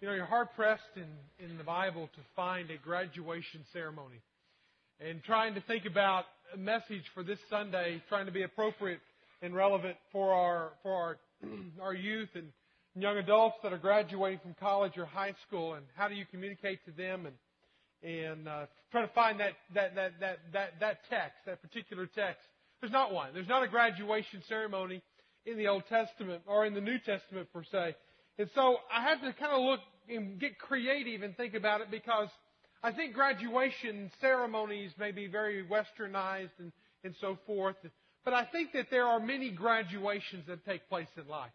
You know, you're hard pressed in, in the Bible to find a graduation ceremony. And trying to think about a message for this Sunday, trying to be appropriate and relevant for our, for our, our youth and young adults that are graduating from college or high school and how do you communicate to them and, and uh, try to find that, that, that, that, that, that text, that particular text. There's not one. There's not a graduation ceremony in the Old Testament or in the New Testament per se. And so I had to kind of look and get creative and think about it because I think graduation ceremonies may be very westernized and, and so forth. But I think that there are many graduations that take place in life.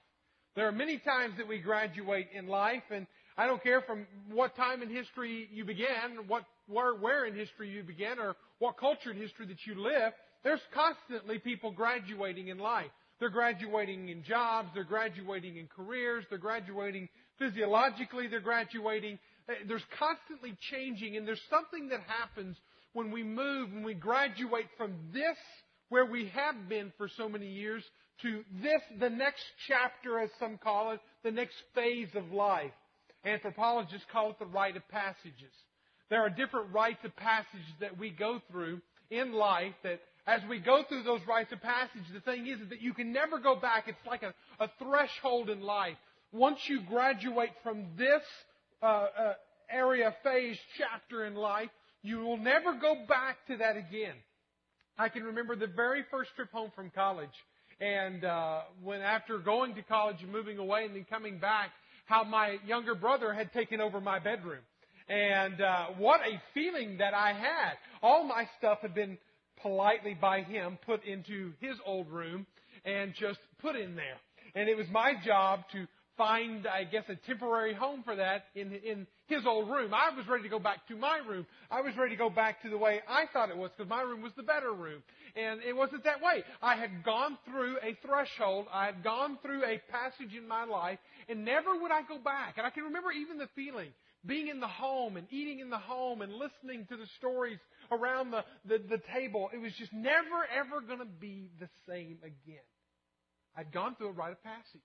There are many times that we graduate in life, and I don't care from what time in history you began, what, where, where in history you began, or what culture in history that you live, there's constantly people graduating in life. They're graduating in jobs, they're graduating in careers, they're graduating physiologically, they're graduating. Uh, there's constantly changing, and there's something that happens when we move, when we graduate from this, where we have been for so many years, to this, the next chapter, as some call it, the next phase of life. Anthropologists call it the rite of passages. There are different rites of passage that we go through in life that as we go through those rites of passage, the thing is, is that you can never go back. It's like a, a threshold in life. Once you graduate from this uh, uh, area, phase, chapter in life, you will never go back to that again. I can remember the very first trip home from college, and uh, when after going to college and moving away and then coming back, how my younger brother had taken over my bedroom. And uh, what a feeling that I had. All my stuff had been politely by him put into his old room and just put in there. And it was my job to find, I guess, a temporary home for that in, in his old room. I was ready to go back to my room. I was ready to go back to the way I thought it was because my room was the better room. And it wasn't that way. I had gone through a threshold. I had gone through a passage in my life and never would I go back. And I can remember even the feeling being in the home and eating in the home and listening to the stories around the, the, the table. It was just never, ever going to be the same again. I'd gone through a rite of passage.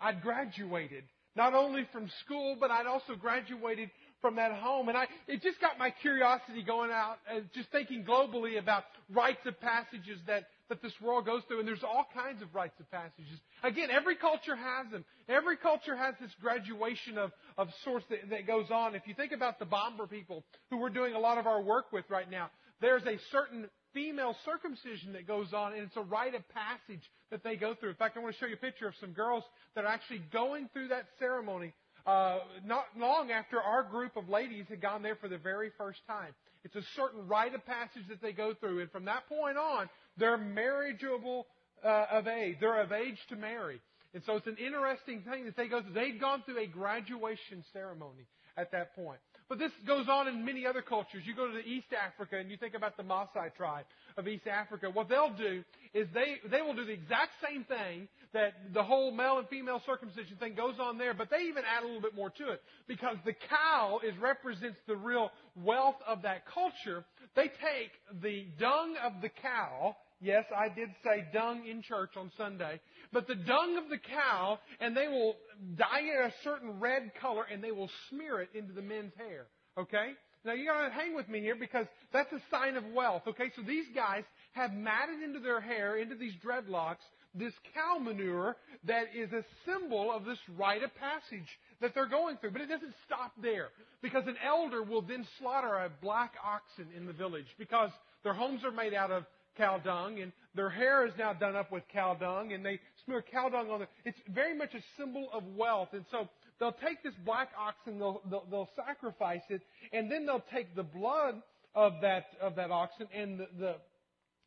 I'd graduated, not only from school, but I'd also graduated from that home. And I, it just got my curiosity going out, uh, just thinking globally about rites of passages that that this world goes through, and there's all kinds of rites of passages. Again, every culture has them. Every culture has this graduation of, of sorts that, that goes on. If you think about the bomber people, who we're doing a lot of our work with right now, there's a certain female circumcision that goes on, and it's a rite of passage that they go through. In fact, I want to show you a picture of some girls that are actually going through that ceremony uh, not long after our group of ladies had gone there for the very first time. It's a certain rite of passage that they go through, and from that point on, they're marriageable uh, of age. They're of age to marry. And so it's an interesting thing that they go through. They'd gone through a graduation ceremony at that point. But this goes on in many other cultures. You go to East Africa and you think about the Maasai tribe of East Africa. What they'll do is they, they will do the exact same thing that the whole male and female circumcision thing goes on there, but they even add a little bit more to it. Because the cow is represents the real wealth of that culture. They take the dung of the cow Yes, I did say dung in church on Sunday. But the dung of the cow, and they will dye it a certain red color, and they will smear it into the men's hair. Okay? Now you gotta hang with me here because that's a sign of wealth. Okay? So these guys have matted into their hair, into these dreadlocks, this cow manure that is a symbol of this rite of passage that they're going through. But it doesn't stop there because an elder will then slaughter a black oxen in the village because their homes are made out of cow dung, and their hair is now done up with cow dung, and they smear cow dung on it. It's very much a symbol of wealth. And so they'll take this black oxen, they'll, they'll, they'll sacrifice it, and then they'll take the blood of that of that oxen and the, the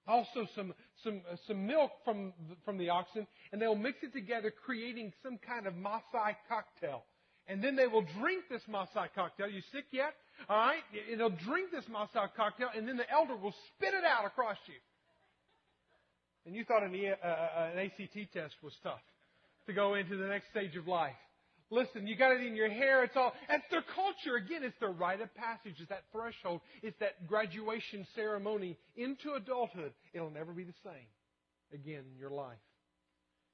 also some some uh, some milk from from the oxen, and they'll mix it together, creating some kind of Maasai cocktail. And then they will drink this Maasai cocktail. You sick yet? All right. They'll drink this Maasai cocktail, and then the elder will spit it out across you. And you thought an, uh, uh, an ACT test was tough to go into the next stage of life. Listen, you got it in your hair. It's all, that's their culture. Again, it's their rite of passage. It's that threshold. It's that graduation ceremony into adulthood. It'll never be the same again in your life.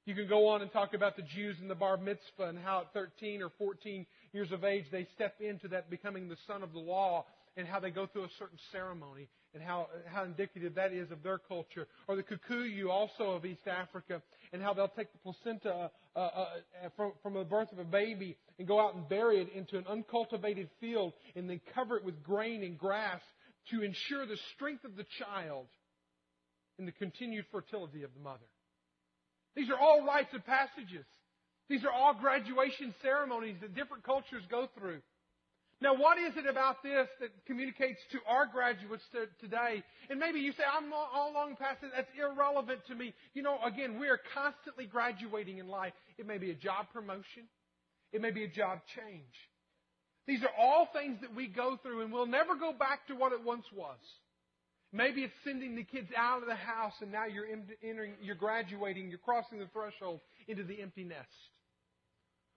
You can go on and talk about the Jews and the bar mitzvah and how at 13 or 14 years of age they step into that becoming the son of the law and how they go through a certain ceremony and how, how indicative that is of their culture. Or the Kikuyu, also of East Africa, and how they'll take the placenta uh, uh, uh, from, from the birth of a baby and go out and bury it into an uncultivated field and then cover it with grain and grass to ensure the strength of the child and the continued fertility of the mother. These are all rites of passages. These are all graduation ceremonies that different cultures go through. Now, what is it about this that communicates to our graduates to, today? And maybe you say, I'm all long past it. That's irrelevant to me. You know, again, we are constantly graduating in life. It may be a job promotion. It may be a job change. These are all things that we go through and we'll never go back to what it once was. Maybe it's sending the kids out of the house and now you're entering, you're graduating, you're crossing the threshold into the empty nest.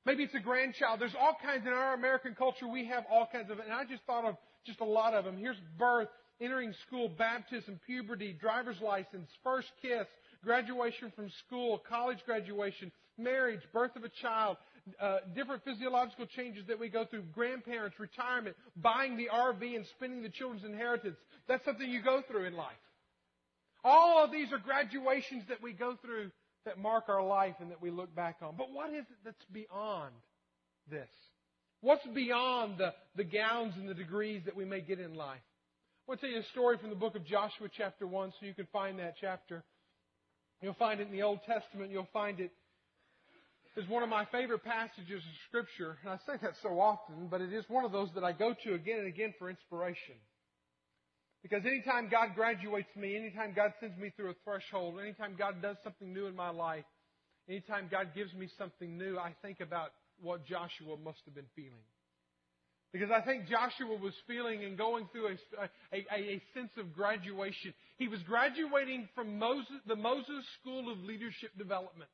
Maybe it's a grandchild. There's all kinds in our American culture. We have all kinds of, and I just thought of just a lot of them. Here's birth, entering school, baptism, puberty, driver's license, first kiss, graduation from school, college graduation, marriage, birth of a child, uh, different physiological changes that we go through, grandparents, retirement, buying the RV and spending the children's inheritance. That's something you go through in life. All of these are graduations that we go through that mark our life and that we look back on. But what is it that's beyond this? What's beyond the, the gowns and the degrees that we may get in life? I want to tell you a story from the book of Joshua, chapter 1, so you can find that chapter. You'll find it in the Old Testament. You'll find it as one of my favorite passages of Scripture. And I say that so often, but it is one of those that I go to again and again for inspiration. Because anytime God graduates me, anytime God sends me through a threshold, anytime God does something new in my life, anytime God gives me something new, I think about what Joshua must have been feeling. Because I think Joshua was feeling and going through a, a, a, sense of graduation. He was graduating from Moses, the Moses School of Leadership Development.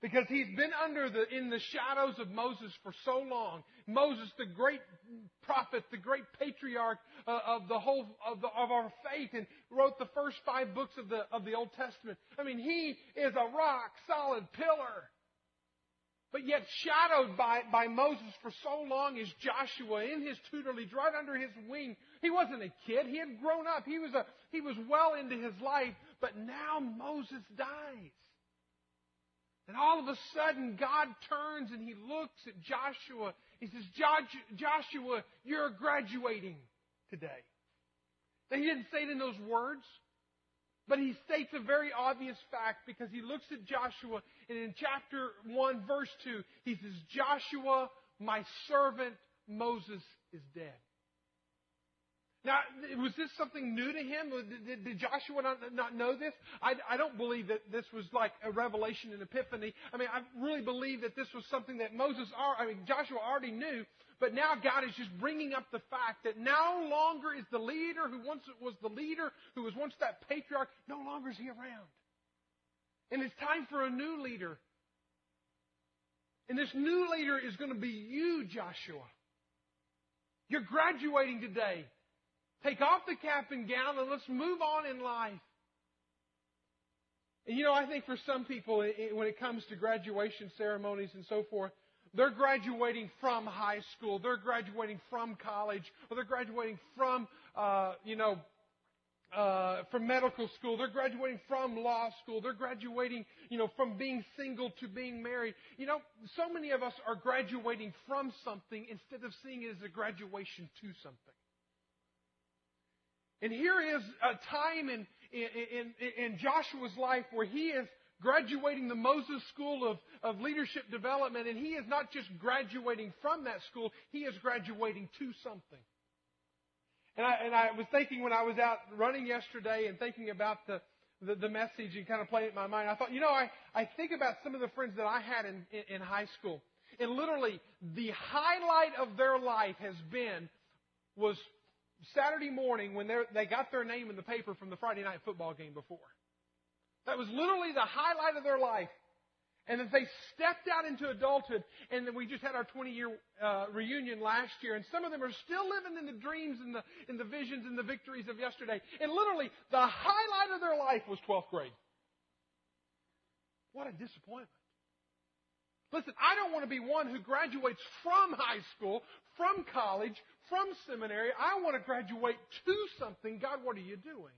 Because he's been under the, in the shadows of Moses for so long. Moses, the great prophet, the great patriarch uh, of the whole, of, the, of our faith and wrote the first five books of the, of the Old Testament. I mean, he is a rock solid pillar. But yet shadowed by, by Moses for so long is Joshua in his tutelage, right under his wing. He wasn't a kid. He had grown up. He was a, he was well into his life. But now Moses dies. And all of a sudden, God turns and he looks at Joshua. He says, Joshua, you're graduating today. Now, he didn't say it in those words, but he states a very obvious fact because he looks at Joshua and in chapter 1, verse 2, he says, Joshua, my servant Moses is dead. Now, was this something new to him? Did, Joshua not, not, know this? I, I, don't believe that this was like a revelation and epiphany. I mean, I really believe that this was something that Moses, I mean, Joshua already knew, but now God is just bringing up the fact that no longer is the leader who once was the leader, who was once that patriarch, no longer is he around. And it's time for a new leader. And this new leader is going to be you, Joshua. You're graduating today. Take off the cap and gown and let's move on in life. And you know, I think for some people, when it comes to graduation ceremonies and so forth, they're graduating from high school, they're graduating from college, or they're graduating from, uh, you know, uh, from medical school. They're graduating from law school. They're graduating, you know, from being single to being married. You know, so many of us are graduating from something instead of seeing it as a graduation to something. And here is a time in, in, in, in Joshua's life where he is graduating the Moses School of, of Leadership Development, and he is not just graduating from that school, he is graduating to something. And I, and I was thinking when I was out running yesterday and thinking about the, the, the message and kind of playing it in my mind, I thought, you know, I, I think about some of the friends that I had in, in, in high school. And literally, the highlight of their life has been, was Saturday morning when they got their name in the paper from the Friday night football game before. That was literally the highlight of their life. And that they stepped out into adulthood, and then we just had our 20 year uh, reunion last year, and some of them are still living in the dreams and the, in the visions and the victories of yesterday. And literally, the highlight of their life was 12th grade. What a disappointment. Listen, I don't want to be one who graduates from high school, from college, from seminary. I want to graduate to something. God, what are you doing?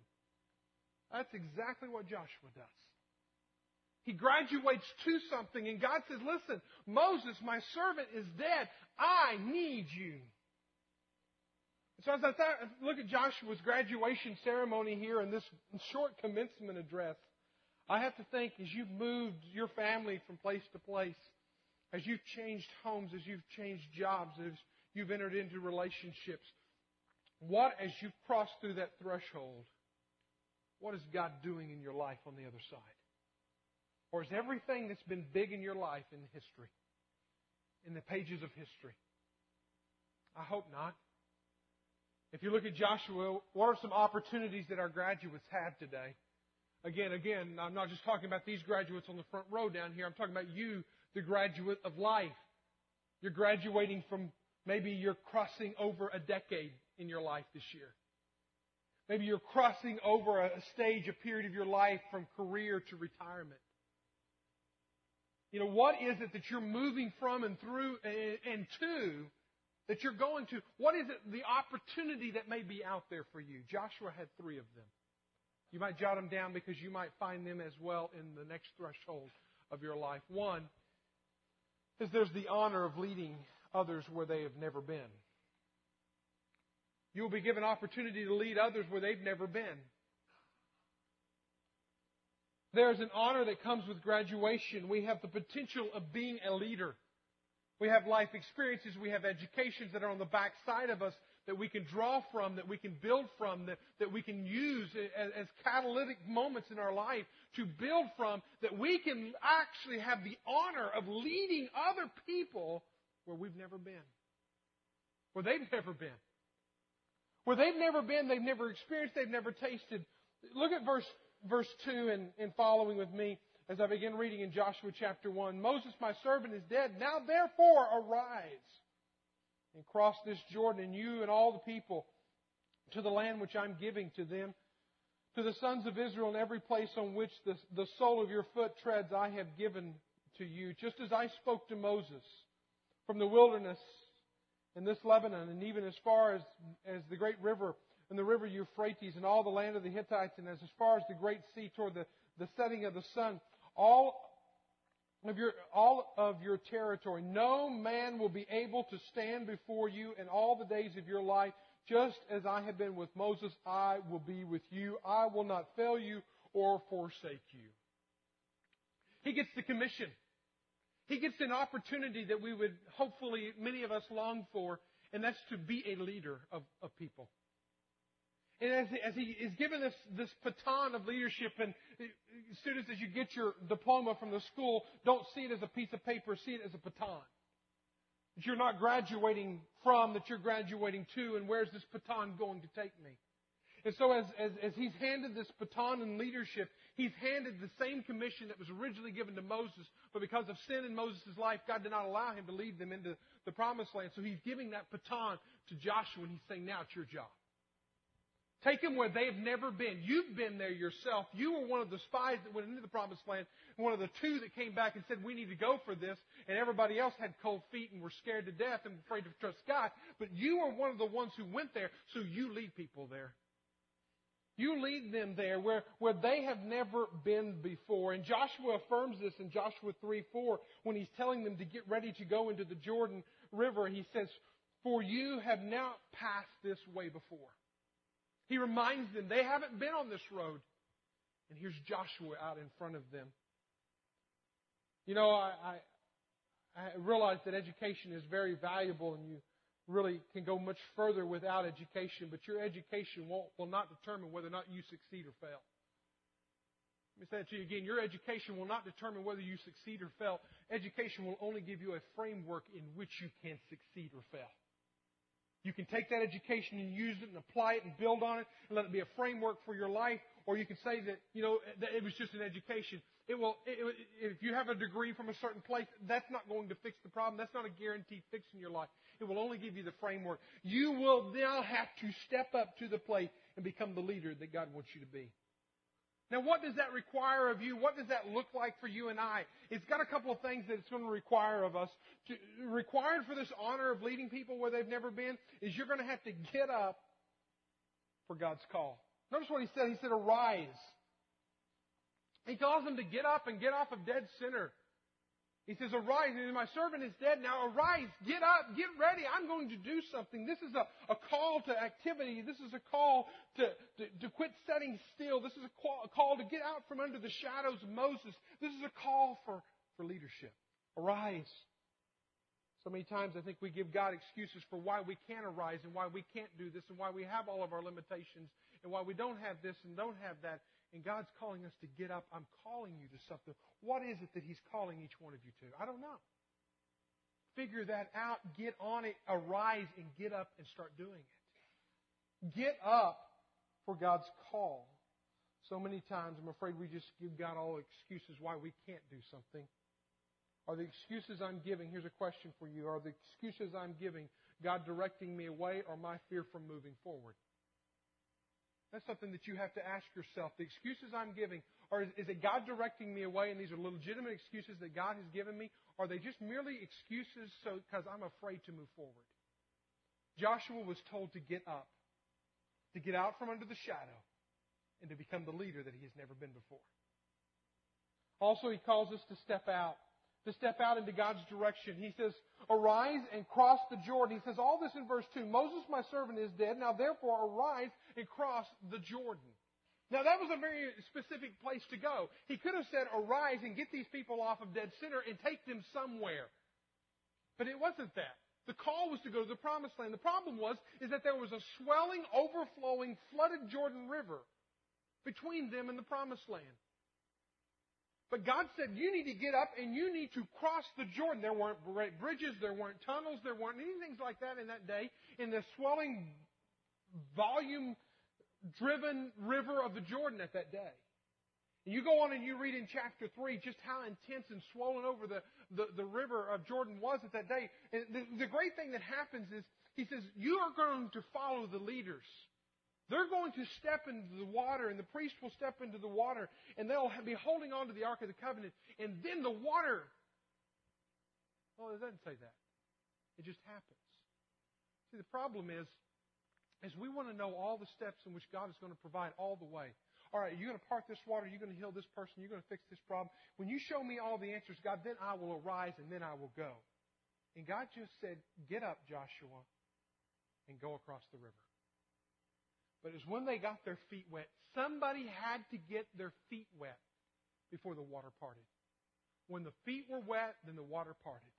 That's exactly what Joshua does. He graduates to something, and God says, Listen, Moses, my servant, is dead. I need you. So as I thought, look at Joshua's graduation ceremony here in this short commencement address, I have to think as you've moved your family from place to place, as you've changed homes, as you've changed jobs, as you've entered into relationships, what, as you've crossed through that threshold, what is God doing in your life on the other side? Or is everything that's been big in your life in history? In the pages of history? I hope not. If you look at Joshua, what are some opportunities that our graduates have today? Again, again, I'm not just talking about these graduates on the front row down here. I'm talking about you, the graduate of life. You're graduating from maybe you're crossing over a decade in your life this year. Maybe you're crossing over a stage, a period of your life from career to retirement. You know, what is it that you're moving from and through and to that you're going to? What is it, the opportunity that may be out there for you? Joshua had three of them. You might jot them down because you might find them as well in the next threshold of your life. One is there's the honor of leading others where they have never been. You will be given opportunity to lead others where they've never been. There's an honor that comes with graduation. We have the potential of being a leader. We have life experiences, we have educations that are on the back side of us that we can draw from, that we can build from, that, that we can use as, as catalytic moments in our life to build from, that we can actually have the honor of leading other people where we've never been, where they've never been. Where they've never been, they've never experienced, they've never tasted. Look at verse verse 2 and, and following with me as I begin reading in Joshua chapter 1. Moses, my servant, is dead. Now therefore arise and cross this Jordan, and you and all the people, to the land which I'm giving to them, to the sons of Israel in every place on which the, the sole of your foot treads I have given to you, just as I spoke to Moses from the wilderness in this Lebanon, and even as far as, as the great river and the river Euphrates and all the land of the Hittites and as, as far as the great sea toward the, the setting of the sun, all of your, all of your territory. No man will be able to stand before you in all the days of your life. Just as I have been with Moses, I will be with you. I will not fail you or forsake you. He gets the commission. He gets an opportunity that we would hopefully many of us long for, and that's to be a leader of, of people. And as, as he is given this, this baton of leadership, and students, as you get your diploma from the school, don't see it as a piece of paper, see it as a baton. That you're not graduating from, that you're graduating to, and where's this baton going to take me? And so as, as, as he's handed this baton and leadership, he's handed the same commission that was originally given to Moses, but because of sin in Moses' life, God did not allow him to lead them into the promised land. So he's giving that baton to Joshua, and he's saying, now it's your job. Take them where they've never been. You've been there yourself. You were one of the spies that went into the promised land, one of the two that came back and said, we need to go for this, and everybody else had cold feet and were scared to death and afraid to trust God. But you were one of the ones who went there, so you lead people there. You lead them there where, where they have never been before. And Joshua affirms this in Joshua 3 4 when he's telling them to get ready to go into the Jordan River. He says, For you have not passed this way before. He reminds them they haven't been on this road. And here's Joshua out in front of them. You know, I, I, I realize that education is very valuable and you really can go much further without education, but your education will not determine whether or not you succeed or fail. Let me say that to you again. Your education will not determine whether you succeed or fail. Education will only give you a framework in which you can succeed or fail. You can take that education and use it and apply it and build on it and let it be a framework for your life. Or you can say that, you know, that it was just an education. It will, it, if you have a degree from a certain place, that's not going to fix the problem. That's not a guaranteed fix in your life. It will only give you the framework. You will now have to step up to the plate and become the leader that God wants you to be. Now, what does that require of you? What does that look like for you and I? It's got a couple of things that it's going to require of us. To, required for this honor of leading people where they've never been is you're going to have to get up for God's call. Notice what he said. He said, arise. He calls them to get up and get off of dead sinner. He says, arise, my servant is dead. Now arise, get up, get ready. I'm going to do something. This is a, a call to activity. This is a call to, to, to quit setting still. This is a call, a call to get out from under the shadows of Moses. This is a call for, for leadership. Arise. So many times I think we give God excuses for why we can't arise and why we can't do this and why we have all of our limitations and why we don't have this and don't have that and God's calling us to get up. I'm calling you to something. What is it that He's calling each one of you to? I don't know. Figure that out, get on it, arise, and get up and start doing it. Get up for God's call. So many times, I'm afraid we just give God all excuses why we can't do something. Are the excuses I'm giving, here's a question for you, are the excuses I'm giving God directing me away or my fear from moving forward? That's something that you have to ask yourself. The excuses I'm giving, or is, is it God directing me away and these are legitimate excuses that God has given me? Or are they just merely excuses so because I'm afraid to move forward? Joshua was told to get up, to get out from under the shadow, and to become the leader that he has never been before. Also, he calls us to step out to step out into God's direction. He says, Arise and cross the Jordan. He says all this in verse 2. Moses, my servant, is dead. Now therefore arise and cross the Jordan. Now that was a very specific place to go. He could have said, Arise and get these people off of dead center and take them somewhere. But it wasn't that. The call was to go to the promised land. The problem was, is that there was a swelling, overflowing, flooded Jordan River between them and the promised land. But God said, you need to get up and you need to cross the Jordan. There weren't bridges, there weren't tunnels, there weren't anything like that in that day. In the swelling, volume driven river of the Jordan at that day. And you go on and you read in chapter 3 just how intense and swollen over the, the, the river of Jordan was at that day. And the, the great thing that happens is, he says, you are going to follow the leaders. They're going to step into the water, and the priest will step into the water, and they'll be holding on to the Ark of the Covenant, and then the water. Well, it doesn't say that. It just happens. See, the problem is, is we want to know all the steps in which God is going to provide all the way. All right, you're going to part this water, you're going to heal this person, you're going to fix this problem. When you show me all the answers, God, then I will arise and then I will go. And God just said, Get up, Joshua, and go across the river. But it's when they got their feet wet. Somebody had to get their feet wet before the water parted. When the feet were wet, then the water parted.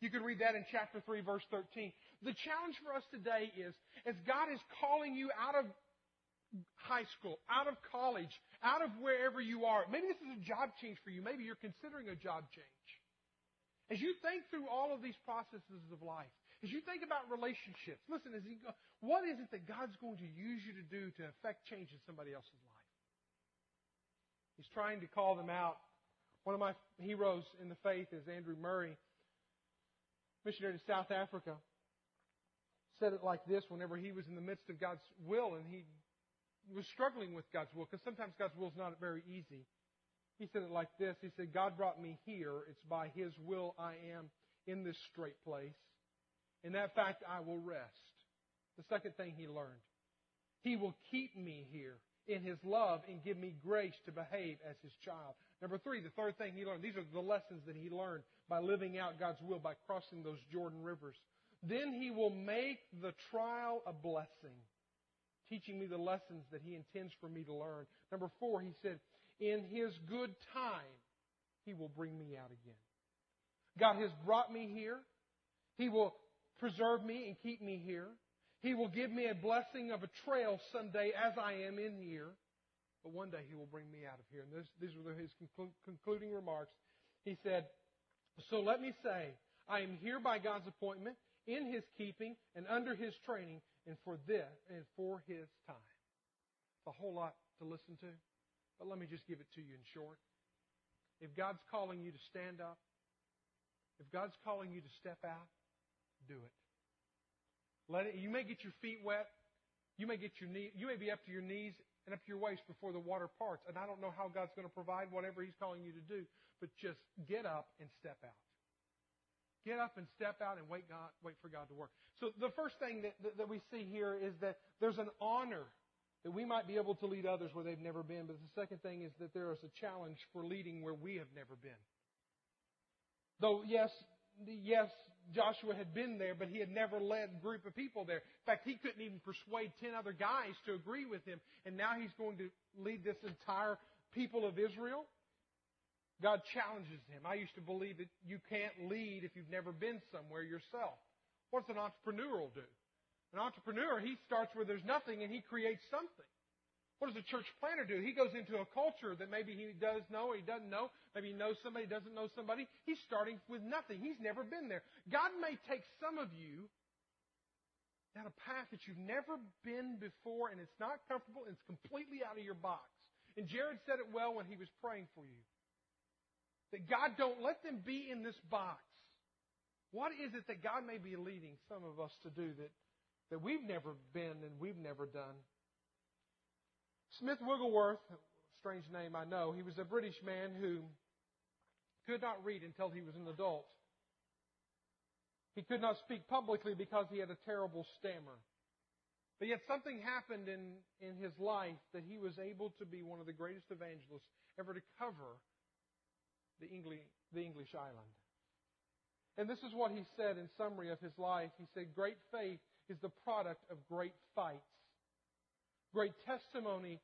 You can read that in chapter 3, verse 13. The challenge for us today is, as God is calling you out of high school, out of college, out of wherever you are, maybe this is a job change for you. Maybe you're considering a job change. As you think through all of these processes of life, as you think about relationships, listen, what is it that God's going to use you to do to affect change in somebody else's life? He's trying to call them out. One of my heroes in the faith is Andrew Murray, missionary to South Africa. Said it like this whenever he was in the midst of God's will and he was struggling with God's will, because sometimes God's will is not very easy. He said it like this. He said, God brought me here. It's by His will I am in this strait place. In that fact, I will rest. The second thing he learned. He will keep me here in his love and give me grace to behave as his child. Number three, the third thing he learned. These are the lessons that he learned by living out God's will, by crossing those Jordan rivers. Then he will make the trial a blessing, teaching me the lessons that he intends for me to learn. Number four, he said, in his good time, he will bring me out again. God has brought me here. He will preserve me and keep me here. He will give me a blessing of a trail someday as I am in here. But one day He will bring me out of here. And this, these were his concluding remarks. He said, So let me say, I am here by God's appointment, in His keeping, and under His training, and for this, and for His time. It's a whole lot to listen to. But let me just give it to you in short. If God's calling you to stand up, if God's calling you to step out, do it. Let it. You may get your feet wet. You may get your knee. You may be up to your knees and up to your waist before the water parts. And I don't know how God's going to provide whatever He's calling you to do, but just get up and step out. Get up and step out and wait, God, wait for God to work. So the first thing that, that, that we see here is that there's an honor that we might be able to lead others where they've never been. But the second thing is that there is a challenge for leading where we have never been. Though, yes, yes, Joshua had been there, but he had never led a group of people there. In fact, he couldn't even persuade ten other guys to agree with him. And now he's going to lead this entire people of Israel. God challenges him. I used to believe that you can't lead if you've never been somewhere yourself. What's an entrepreneur do? An entrepreneur, he starts where there's nothing and he creates something. What does a church planter do? He goes into a culture that maybe he does know or he doesn't know. Maybe he knows somebody, doesn't know somebody. He's starting with nothing. He's never been there. God may take some of you down a path that you've never been before and it's not comfortable and it's completely out of your box. And Jared said it well when he was praying for you. That God don't let them be in this box. What is it that God may be leading some of us to do that, that we've never been and we've never done? Smith Wigglesworth, strange name I know, he was a British man who could not read until he was an adult. He could not speak publicly because he had a terrible stammer. But yet something happened in, in his life that he was able to be one of the greatest evangelists ever to cover the English, the English island. And this is what he said in summary of his life. He said, Great faith is the product of great fights. Great testimony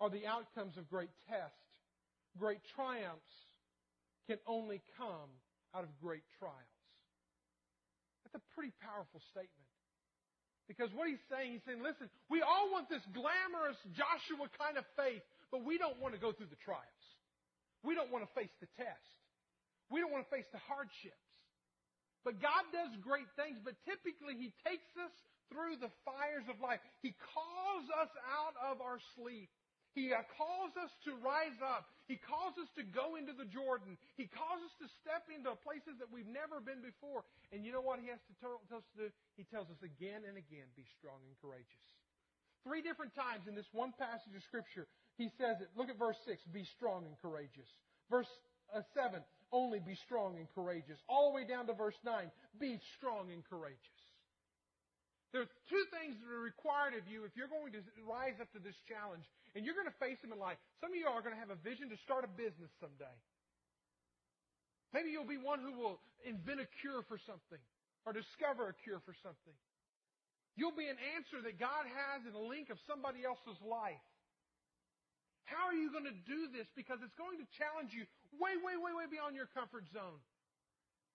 are the outcomes of great tests. Great triumphs can only come out of great trials. That's a pretty powerful statement. Because what he's saying, he's saying, listen, we all want this glamorous Joshua kind of faith, but we don't want to go through the trials. We don't want to face the test. We don't want to face the hardships. But God does great things, but typically He takes us through the fires of life. He calls us out of our sleep. He uh, calls us to rise up. He calls us to go into the Jordan. He calls us to step into places that we've never been before. And you know what He has to tell, us to do? He tells us again and again, be strong and courageous. Three different times in this one passage of Scripture, He says it. Look at verse 6, be strong and courageous. Verse uh, 7, only be strong and courageous. All the way down to verse 9, be strong and courageous. There are two things that are required of you if you're going to rise up to this challenge, and you're going to face them in life. Some of you are going to have a vision to start a business someday. Maybe you'll be one who will invent a cure for something or discover a cure for something. You'll be an answer that God has in a link of somebody else's life. How are you going to do this? Because it's going to challenge you way, way, way, way beyond your comfort zone.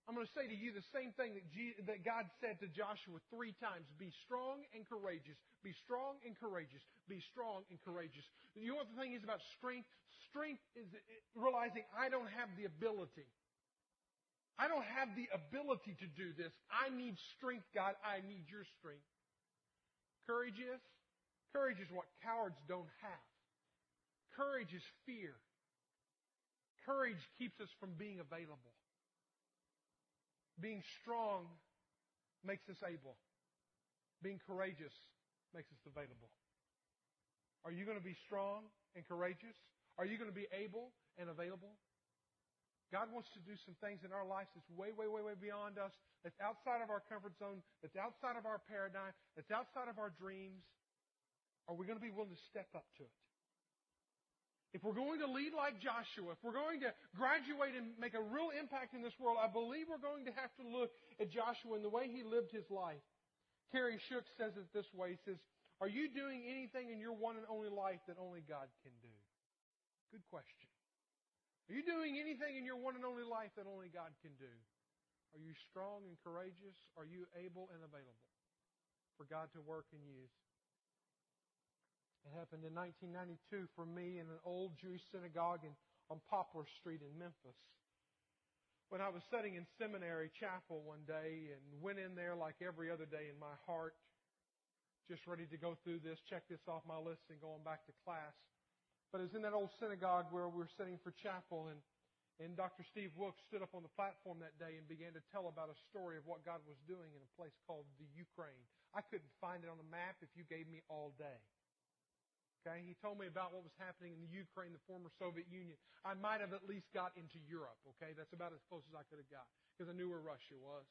I'm going to say to you the same thing that, G- that God said to Joshua three times. Be strong and courageous. Be strong and courageous. Be strong and courageous. You know what the thing is about strength? Strength is uh, realizing I don't have the ability. I don't have the ability to do this. I need strength, God. I need your strength. Courage is? Courage is what cowards don't have. Courage is fear. Courage keeps us from being available. Being strong makes us able. Being courageous makes us available. Are you going to be strong and courageous? Are you going to be able and available? God wants to do some things in our lives that's way, way, way, way beyond us, that's outside of our comfort zone, that's outside of our paradigm, that's outside of our dreams. Are we going to be willing to step up to it? If we're going to lead like Joshua, if we're going to graduate and make a real impact in this world, I believe we're going to have to look at Joshua and the way he lived his life. Kerry Shook says it this way. He says, Are you doing anything in your one and only life that only God can do? Good question. Are you doing anything in your one and only life that only God can do? Are you strong and courageous? Are you able and available for God to work and use? It happened in 1992 for me in an old Jewish synagogue in, on Poplar Street in Memphis. When I was sitting in seminary chapel one day and went in there like every other day in my heart, just ready to go through this, check this off my list and going back to class. But it was in that old synagogue where we were sitting for chapel and and Dr. Steve Wilkes stood up on the platform that day and began to tell about a story of what God was doing in a place called the Ukraine. I couldn't find it on the map if you gave me all day. Okay, he told me about what was happening in the Ukraine, the former Soviet Union. I might have at least got into Europe. Okay, that's about as close as I could have got because I knew where Russia was.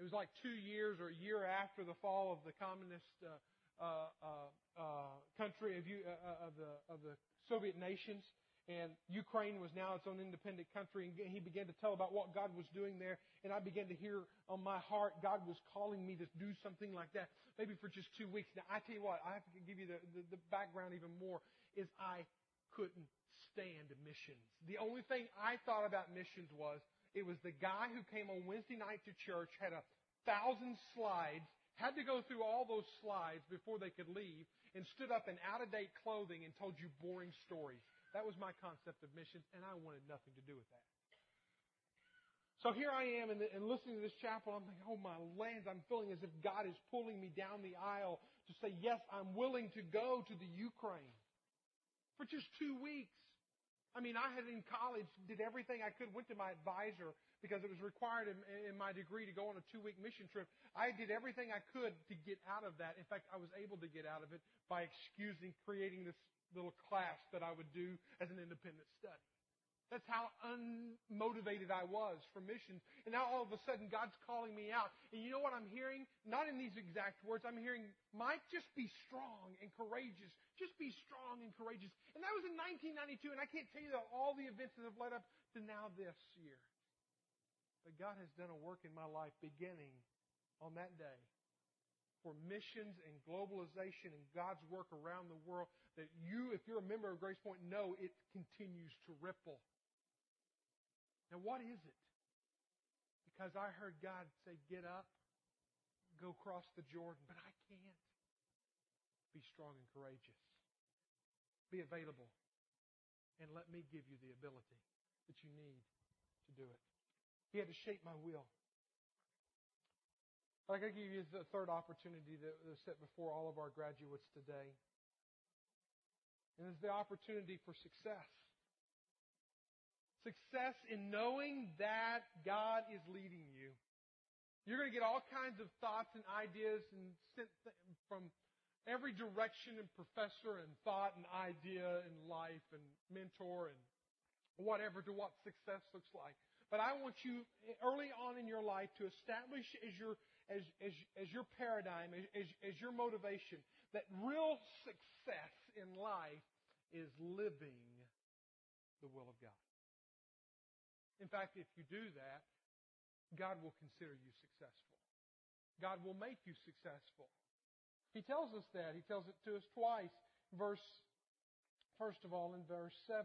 It was like two years or a year after the fall of the communist uh, uh, uh, uh country of, uh, uh, of, the, of the Soviet nations and Ukraine was now its own independent country, and he began to tell about what God was doing there, and I began to hear on my heart God was calling me to do something like that, maybe for just two weeks. Now, I tell you what, I have to give you the, the, the background even more, is I couldn't stand missions. The only thing I thought about missions was, it was the guy who came on Wednesday night to church, had a thousand slides, had to go through all those slides before they could leave, and stood up in out-of-date clothing and told you boring stories. That was my concept of missions, and I wanted nothing to do with that. So here I am and, and listening to this chapel. I'm like, oh my lands, I'm feeling as if God is pulling me down the aisle to say, yes, I'm willing to go to the Ukraine for just two weeks. I mean, I had in college, did everything I could, went to my advisor because it was required in, in my degree to go on a two week mission trip. I did everything I could to get out of that. In fact, I was able to get out of it by excusing creating this little class that I would do as an independent study. That's how unmotivated I was for missions. And now all of a sudden God's calling me out. And you know what I'm hearing? Not in these exact words. I'm hearing, Mike, just be strong and courageous. Just be strong and courageous. And that was in 1992. And I can't tell you all the events that have led up to now this year. But God has done a work in my life beginning on that day for missions and globalization and God's work around the world that you, if you're a member of Grace Point, know it continues to ripple. Now, what is it? Because I heard God say, Get up, go cross the Jordan, but I can't. Be strong and courageous. Be available. And let me give you the ability that you need to do it. He had to shape my will. But I got to give you the third opportunity that is set before all of our graduates today. And it's the opportunity for success. Success in knowing that God is leading you. You're going to get all kinds of thoughts and ideas and from every direction and professor and thought and idea and life and mentor and whatever to what success looks like. But I want you early on in your life to establish as your as, as, as your paradigm, as, as your motivation, that real success in life is living the will of God. In fact, if you do that, God will consider you successful. God will make you successful. He tells us that. He tells it to us twice. Verse, first of all, in verse 7,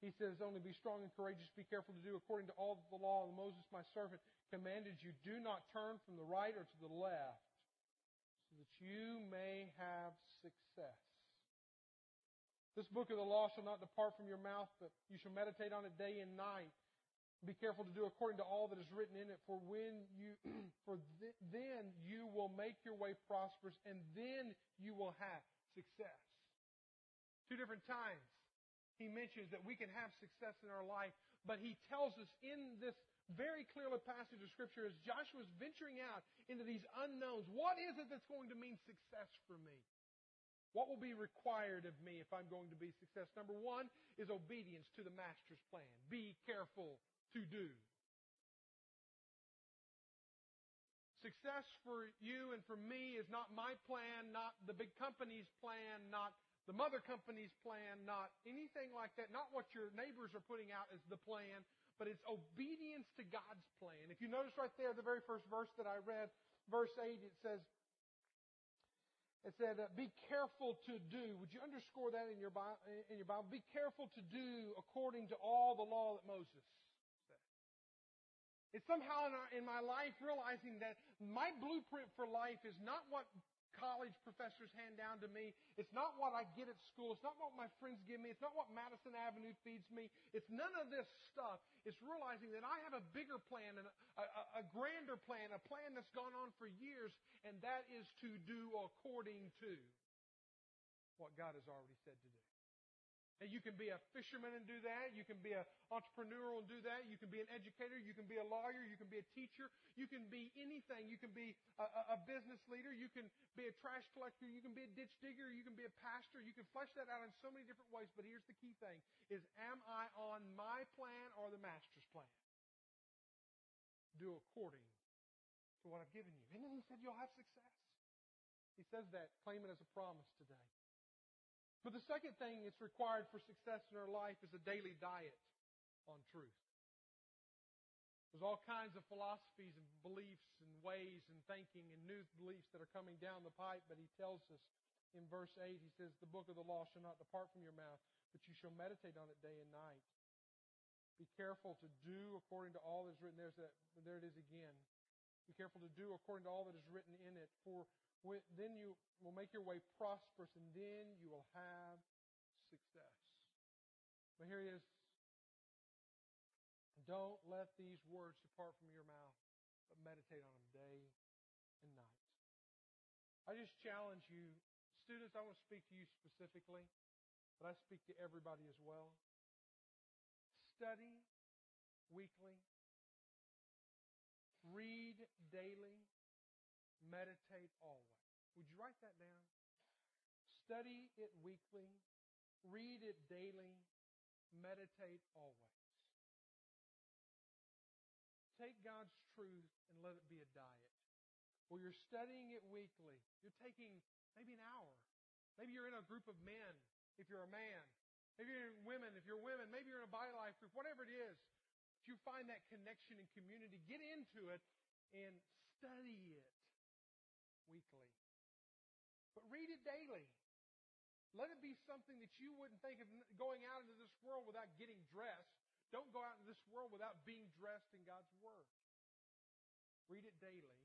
he says, Only be strong and courageous, be careful to do according to all the law of Moses, my servant, commanded you. Do not turn from the right or to the left, so that you may have success. This book of the law shall not depart from your mouth, but you shall meditate on it day and night. Be careful to do according to all that is written in it, for when you, for th- then you will make your way prosperous, and then you will have success. Two different times he mentions that we can have success in our life, but he tells us in this very clearly passage of Scripture as Joshua's venturing out into these unknowns, what is it that's going to mean success for me? What will be required of me if I'm going to be success? Number one is obedience to the Master's plan. Be careful to do. Success for you and for me is not my plan, not the big company's plan, not the mother company's plan, not anything like that, not what your neighbors are putting out as the plan, but it's obedience to God's plan. If you notice right there, the very first verse that I read, verse 8, it says, it said, uh, be careful to do. Would you underscore that in your, Bible, in your Bible? Be careful to do according to all the law that Moses said. It's somehow in, our, in my life realizing that my blueprint for life is not what college professors hand down to me. It's not what I get at school. It's not what my friends give me. It's not what Madison Avenue feeds me. It's none of this stuff. It's realizing that I have a bigger plan and a, a, a grander plan, a plan that's gone on for years, and that is to do according to what God has already said to do. And you can be a fisherman and do that. You can be an entrepreneur and do that. You can be an educator. You can be a lawyer. You can be a teacher. You can be anything. You can be a, a, business leader. You can be a trash collector. You can be a ditch digger. You can be a pastor. You can flesh that out in so many different ways. But here's the key thing is am I on my plan or the master's plan? Do according to what I've given you. And then he said you'll have success. He says that, claim it as a promise today. But the second thing that's required for success in our life is a daily diet on truth. There's all kinds of philosophies and beliefs and ways and thinking and new beliefs that are coming down the pipe, but he tells us in verse 8, he says, The book of the law shall not depart from your mouth, but you shall meditate on it day and night. Be careful to do according to all that is written. There's that, there it is again. Be careful to do according to all that is written in it, for then you will make your way prosperous, and then you will have success. But here he is. Don't let these words depart from your mouth, but meditate on them day and night. I just challenge you, students, I want to speak to you specifically, but I speak to everybody as well. Study weekly, read daily, meditate always. Would you write that down? Study it weekly, read it daily, meditate always. Take God's truth and let it be a diet. Well, you're studying it weekly. You're taking maybe an hour. Maybe you're in a group of men if you're a man. Maybe you're in women if you're women. Maybe you're in a body life group. Whatever it is, if you find that connection and community, get into it and study it weekly. But read it daily. Let it be something that you wouldn't think of going out into this world without getting dressed. Don't go out into this world without being dressed in God's Word. Read it daily,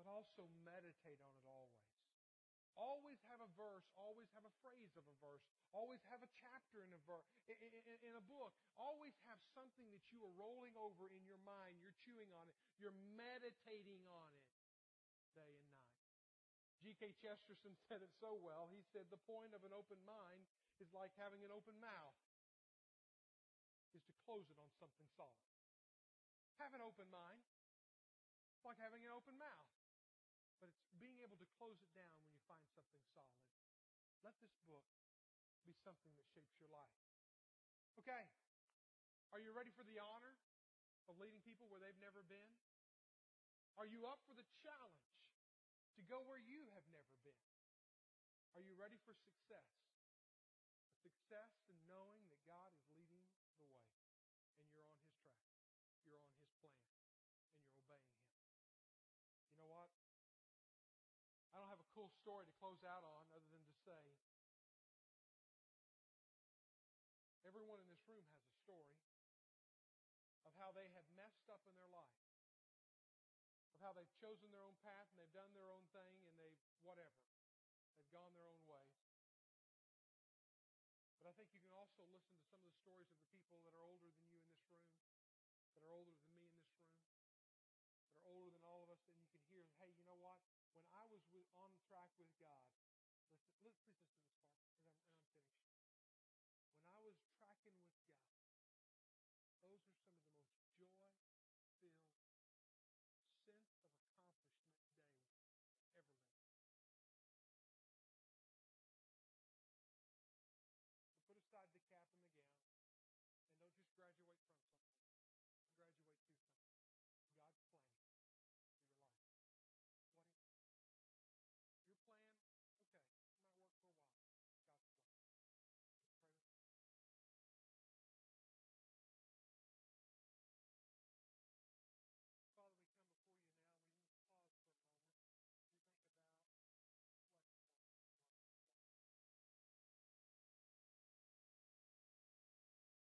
but also meditate on it always. Always have a verse, always have a phrase of a verse, always have a chapter in a verse, in, in, a book. Always have something that you are rolling over in your mind. You're chewing on it. You're meditating on it day and night. G.K. Chesterton said it so well. He said, The point of an open mind is like having an open mouth, is to close it on something solid. Have an open mind. It's like having an open mouth. But it's being able to close it down when you find something solid. Let this book be something that shapes your life. Okay. Are you ready for the honor of leading people where they've never been? Are you up for the challenge to go where you have never been? Are you ready for success? A success in knowing that God is leading the way and you're on His track. You're on His plan and you're obeying Him. You know what? I don't have a cool story to close out on other than to say everyone in this room has a story of how they have messed up in their life of how they've chosen their own path and they've done their own thing and they've whatever. They've gone their own way. But I think you can also listen to some of the stories of the people that are older than you in this room, that are older than me in this room, that are older than all of us, and you can hear, hey, you know what? When I was with, on track with God, listen, please listen to this